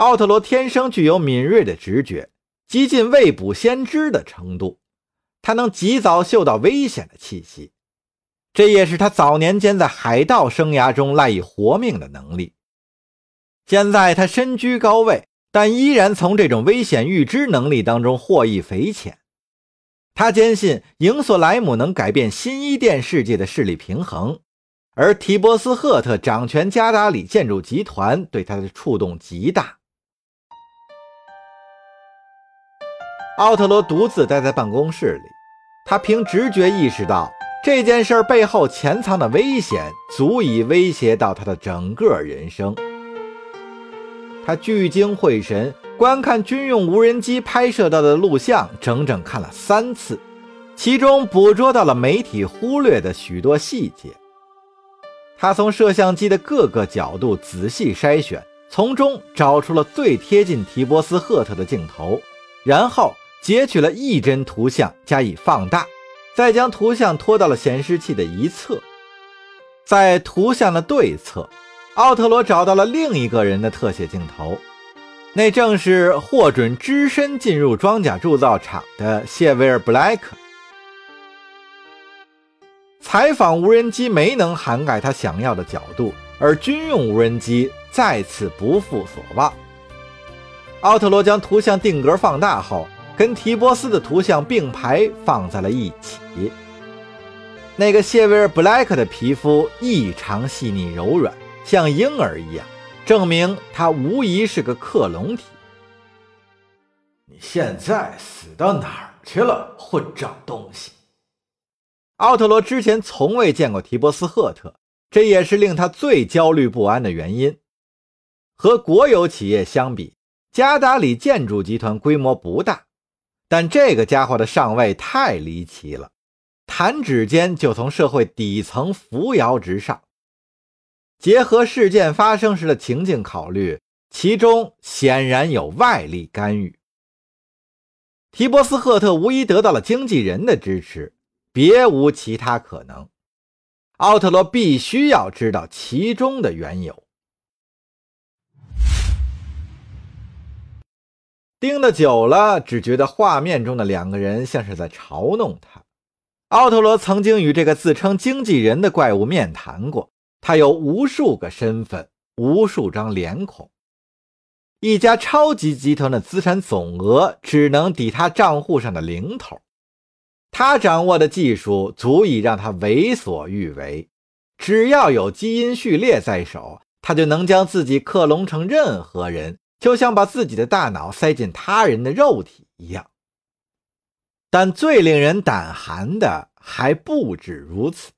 奥特罗天生具有敏锐的直觉，几近未卜先知的程度。他能及早嗅到危险的气息，这也是他早年间在海盗生涯中赖以活命的能力。现在他身居高位，但依然从这种危险预知能力当中获益匪浅。他坚信赢索莱姆能改变新伊甸世界的势力平衡，而提波斯赫特掌权加达里建筑集团对他的触动极大。奥特罗独自待在办公室里，他凭直觉意识到这件事背后潜藏的危险足以威胁到他的整个人生。他聚精会神观看军用无人机拍摄到的录像，整整看了三次，其中捕捉到了媒体忽略的许多细节。他从摄像机的各个角度仔细筛选，从中找出了最贴近提波斯赫特的镜头，然后。截取了一帧图像，加以放大，再将图像拖到了显示器的一侧。在图像的对侧，奥特罗找到了另一个人的特写镜头，那正是获准只身进入装甲铸造厂的谢维尔·布莱克。采访无人机没能涵盖他想要的角度，而军用无人机再次不负所望。奥特罗将图像定格放大后。跟提波斯的图像并排放在了一起。那个谢维尔·布莱克的皮肤异常细腻柔软，像婴儿一样，证明他无疑是个克隆体。你现在死到哪儿去了，混账东西！奥特罗之前从未见过提波斯赫特，这也是令他最焦虑不安的原因。和国有企业相比，加达里建筑集团规模不大。但这个家伙的上位太离奇了，弹指间就从社会底层扶摇直上。结合事件发生时的情境考虑，其中显然有外力干预。提波斯赫特无疑得到了经纪人的支持，别无其他可能。奥特罗必须要知道其中的缘由。盯得久了，只觉得画面中的两个人像是在嘲弄他。奥特罗曾经与这个自称经纪人的怪物面谈过，他有无数个身份，无数张脸孔。一家超级集团的资产总额只能抵他账户上的零头。他掌握的技术足以让他为所欲为，只要有基因序列在手，他就能将自己克隆成任何人。就像把自己的大脑塞进他人的肉体一样，但最令人胆寒的还不止如此。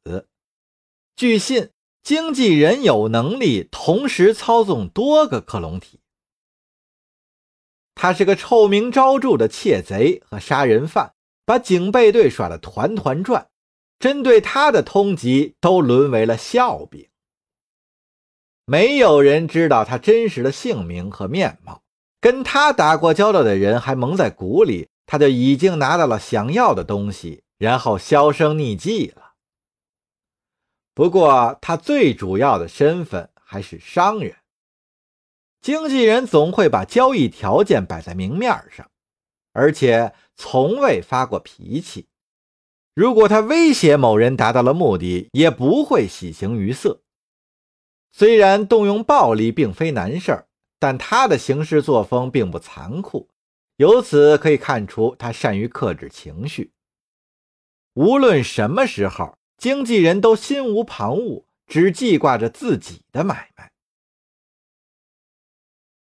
据信，经纪人有能力同时操纵多个克隆体。他是个臭名昭著的窃贼和杀人犯，把警备队耍得团团转，针对他的通缉都沦为了笑柄。没有人知道他真实的姓名和面貌，跟他打过交道的人还蒙在鼓里，他就已经拿到了想要的东西，然后销声匿迹了。不过，他最主要的身份还是商人。经纪人总会把交易条件摆在明面上，而且从未发过脾气。如果他威胁某人达到了目的，也不会喜形于色。虽然动用暴力并非难事儿，但他的行事作风并不残酷，由此可以看出他善于克制情绪。无论什么时候，经纪人都心无旁骛，只记挂着自己的买卖。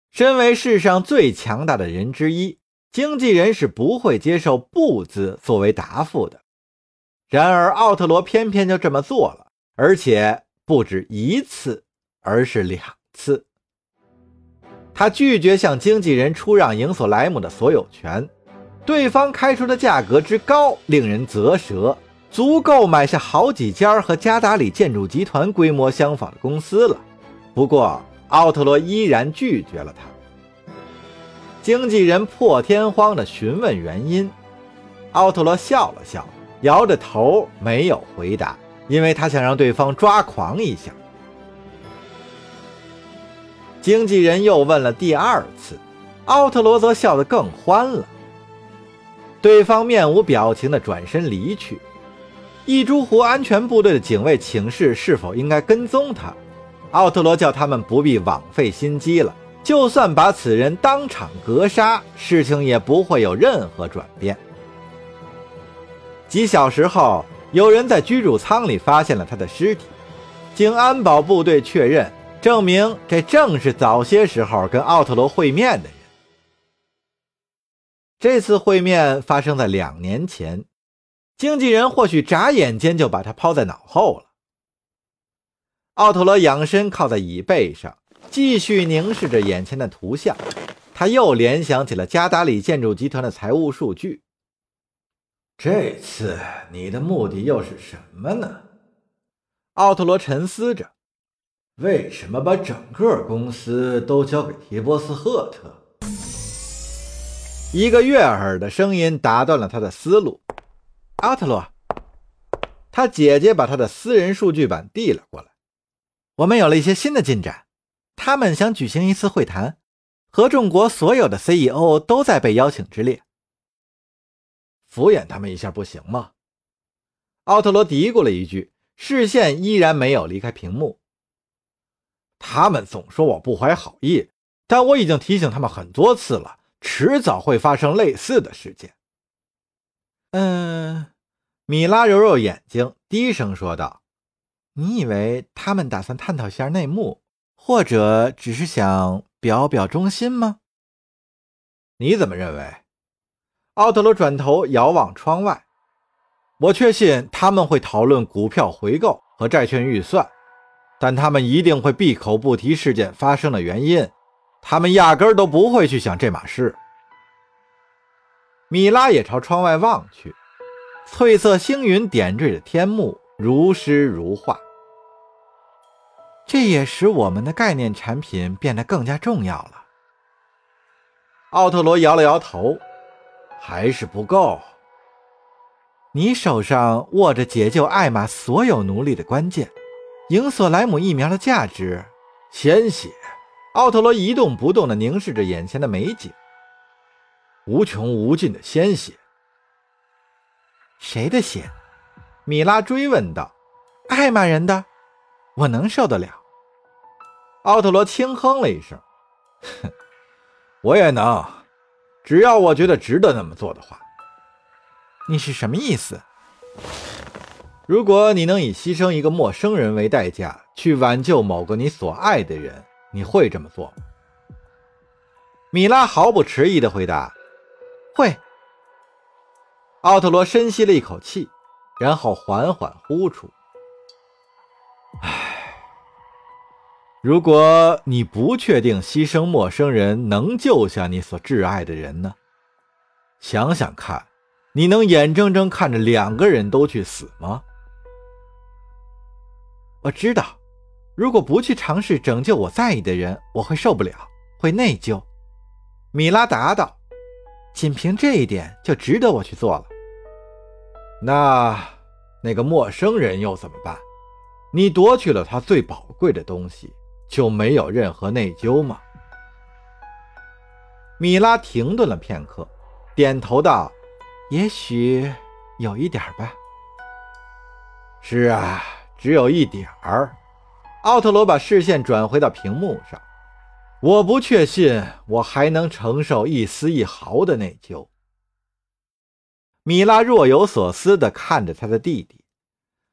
身为世上最强大的人之一，经纪人是不会接受“不”字作为答复的。然而，奥特罗偏偏就这么做了，而且不止一次。而是两次，他拒绝向经纪人出让赢索莱姆的所有权，对方开出的价格之高，令人啧舌，足够买下好几家和加达里建筑集团规模相仿的公司了。不过，奥特罗依然拒绝了他。经纪人破天荒地询问原因，奥特罗笑了笑，摇着头没有回答，因为他想让对方抓狂一下。经纪人又问了第二次，奥特罗则笑得更欢了。对方面无表情地转身离去。一株湖安全部队的警卫请示是否应该跟踪他，奥特罗叫他们不必枉费心机了。就算把此人当场格杀，事情也不会有任何转变。几小时后，有人在居住舱里发现了他的尸体，经安保部队确认，证明这正是早些时候跟奥特罗会面的人。这次会面发生在两年前，经纪人或许眨眼间就把他抛在脑后了。奥特罗仰身靠在椅背上。继续凝视着眼前的图像，他又联想起了加达里建筑集团的财务数据。这次你的目的又是什么呢？奥特罗沉思着。为什么把整个公司都交给提波斯赫特？一个悦耳的声音打断了他的思路。奥特罗，他姐姐把他的私人数据板递了过来。我们有了一些新的进展。他们想举行一次会谈，合众国所有的 CEO 都在被邀请之列。敷衍他们一下不行吗？奥特罗嘀咕了一句，视线依然没有离开屏幕。他们总说我不怀好意，但我已经提醒他们很多次了，迟早会发生类似的事件。嗯，米拉揉揉眼睛，低声说道：“你以为他们打算探讨下内幕？”或者只是想表表忠心吗？你怎么认为？奥特罗转头遥望窗外。我确信他们会讨论股票回购和债券预算，但他们一定会闭口不提事件发生的原因。他们压根都不会去想这码事。米拉也朝窗外望去，翠色星云点缀着天幕，如诗如画。这也使我们的概念产品变得更加重要了。奥特罗摇了摇头，还是不够。你手上握着解救艾玛所有奴隶的关键，赢索莱姆疫苗的价值，鲜血。奥特罗一动不动地凝视着眼前的美景，无穷无尽的鲜血。谁的血？米拉追问道。艾玛人的，我能受得了。奥特罗轻哼了一声：“哼，我也能，只要我觉得值得那么做的话。你是什么意思？如果你能以牺牲一个陌生人为代价去挽救某个你所爱的人，你会这么做吗？”米拉毫不迟疑地回答：“会。”奥特罗深吸了一口气，然后缓缓呼出：“唉。”如果你不确定牺牲陌生人能救下你所挚爱的人呢？想想看，你能眼睁睁看着两个人都去死吗？我知道，如果不去尝试拯救我在意的人，我会受不了，会内疚。米拉答道：“仅凭这一点就值得我去做了。”那那个陌生人又怎么办？你夺去了他最宝贵的东西。就没有任何内疚吗？米拉停顿了片刻，点头道：“也许有一点吧。”是啊，只有一点儿。奥特罗把视线转回到屏幕上。我不确信我还能承受一丝一毫的内疚。米拉若有所思地看着他的弟弟。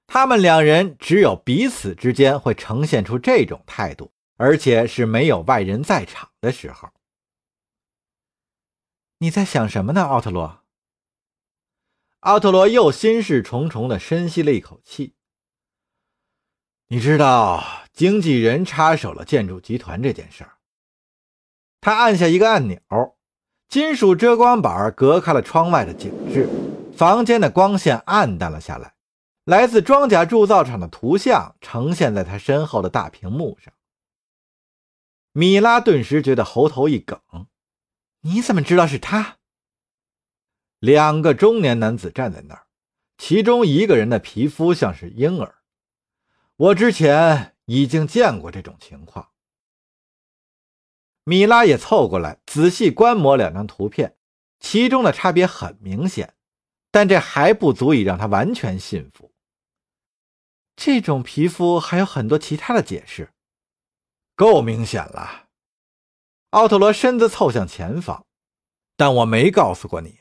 他们两人只有彼此之间会呈现出这种态度，而且是没有外人在场的时候。你在想什么呢，奥特罗？奥特罗又心事重重地深吸了一口气。你知道经纪人插手了建筑集团这件事儿。他按下一个按钮，金属遮光板隔开了窗外的景致，房间的光线暗淡了下来。来自装甲铸造厂的图像呈现在他身后的大屏幕上。米拉顿时觉得喉头一梗：“你怎么知道是他？”两个中年男子站在那儿，其中一个人的皮肤像是婴儿。我之前已经见过这种情况。米拉也凑过来仔细观摩两张图片，其中的差别很明显，但这还不足以让他完全信服。这种皮肤还有很多其他的解释，够明显了。奥特罗身子凑向前方，但我没告诉过你，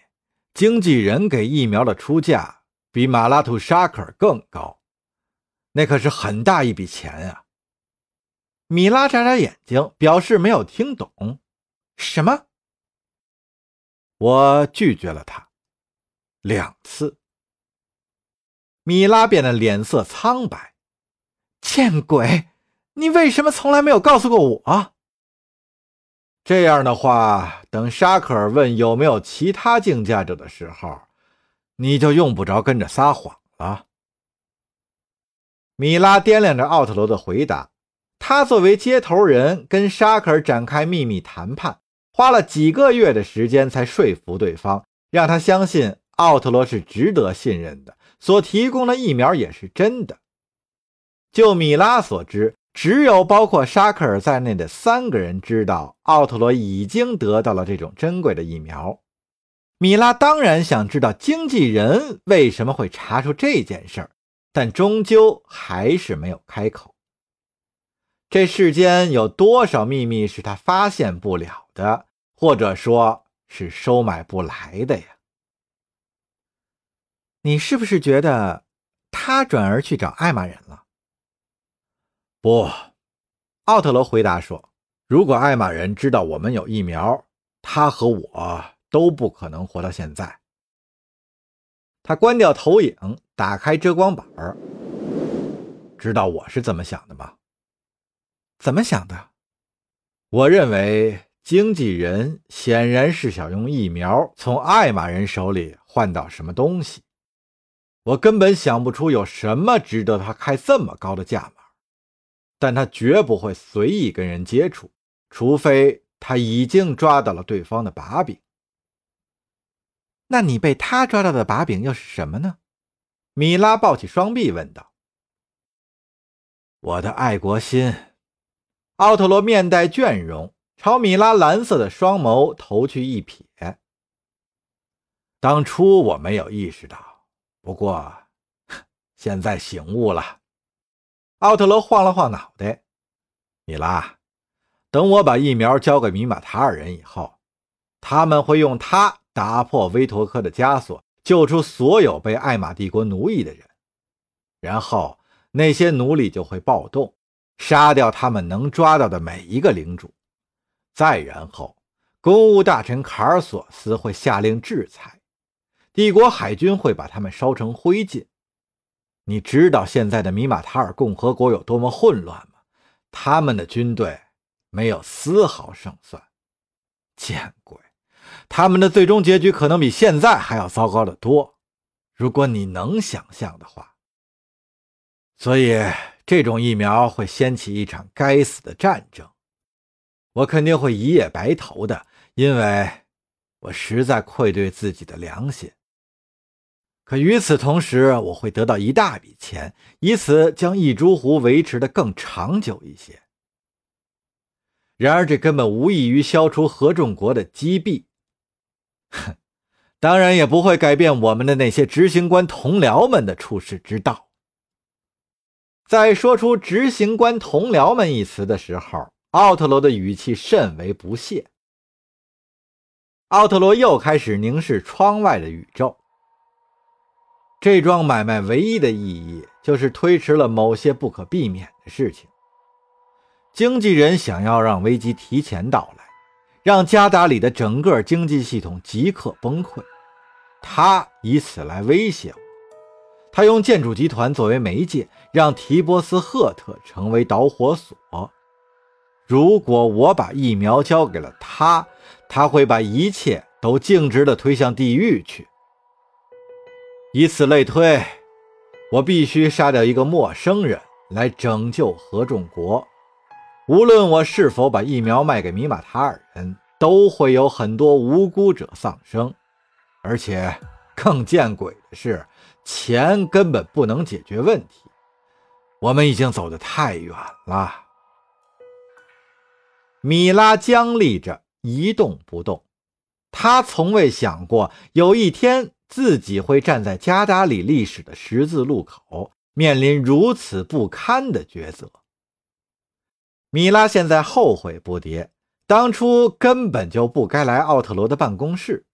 经纪人给疫苗的出价比马拉图沙克尔更高，那可是很大一笔钱啊。米拉眨眨眼睛，表示没有听懂。什么？我拒绝了他两次。米拉变得脸色苍白。见鬼！你为什么从来没有告诉过我？这样的话，等沙克尔问有没有其他竞价者的时候，你就用不着跟着撒谎了。米拉掂量着奥特罗的回答。他作为接头人，跟沙克尔展开秘密谈判，花了几个月的时间才说服对方，让他相信奥特罗是值得信任的，所提供的疫苗也是真的。就米拉所知，只有包括沙克尔在内的三个人知道奥特罗已经得到了这种珍贵的疫苗。米拉当然想知道经纪人为什么会查出这件事儿，但终究还是没有开口。这世间有多少秘密是他发现不了的，或者说是收买不来的呀？你是不是觉得他转而去找艾玛人了？不，奥特罗回答说：“如果艾玛人知道我们有疫苗，他和我都不可能活到现在。”他关掉投影，打开遮光板知道我是怎么想的吗？怎么想的？我认为经纪人显然是想用疫苗从艾玛人手里换到什么东西。我根本想不出有什么值得他开这么高的价码，但他绝不会随意跟人接触，除非他已经抓到了对方的把柄。那你被他抓到的把柄又是什么呢？米拉抱起双臂问道：“我的爱国心。”奥特罗面带倦容，朝米拉蓝色的双眸投去一瞥。当初我没有意识到，不过现在醒悟了。奥特罗晃了晃脑袋。米拉，等我把疫苗交给米马塔尔人以后，他们会用它打破威托克的枷锁，救出所有被艾玛帝国奴役的人。然后那些奴隶就会暴动。杀掉他们能抓到的每一个领主，再然后，公务大臣卡尔索斯会下令制裁，帝国海军会把他们烧成灰烬。你知道现在的米马塔尔共和国有多么混乱吗？他们的军队没有丝毫胜算。见鬼！他们的最终结局可能比现在还要糟糕得多，如果你能想象的话。所以。这种疫苗会掀起一场该死的战争，我肯定会一夜白头的，因为我实在愧对自己的良心。可与此同时，我会得到一大笔钱，以此将一株湖维持的更长久一些。然而，这根本无异于消除合众国的积弊。哼，当然也不会改变我们的那些执行官同僚们的处世之道。在说出“执行官同僚们”一词的时候，奥特罗的语气甚为不屑。奥特罗又开始凝视窗外的宇宙。这桩买卖唯一的意义就是推迟了某些不可避免的事情。经纪人想要让危机提前到来，让加达里的整个经济系统即刻崩溃，他以此来威胁我。他用建筑集团作为媒介，让提波斯赫特成为导火索。如果我把疫苗交给了他，他会把一切都径直地推向地狱去。以此类推，我必须杀掉一个陌生人来拯救合众国。无论我是否把疫苗卖给米马塔尔人，都会有很多无辜者丧生。而且更见鬼的是。钱根本不能解决问题，我们已经走得太远了。米拉僵立着，一动不动。他从未想过有一天自己会站在加达里历史的十字路口，面临如此不堪的抉择。米拉现在后悔不迭，当初根本就不该来奥特罗的办公室。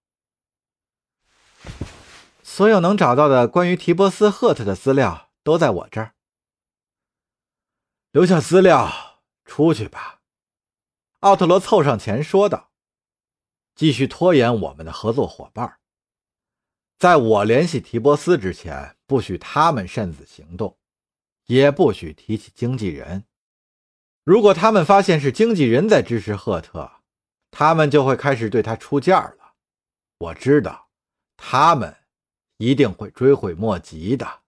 所有能找到的关于提波斯·赫特的资料都在我这儿。留下资料，出去吧。”奥特罗凑上前说道。继续拖延我们的合作伙伴，在我联系提波斯之前，不许他们擅自行动，也不许提起经纪人。如果他们发现是经纪人在支持赫特，他们就会开始对他出价了。我知道，他们一定会追悔莫及的。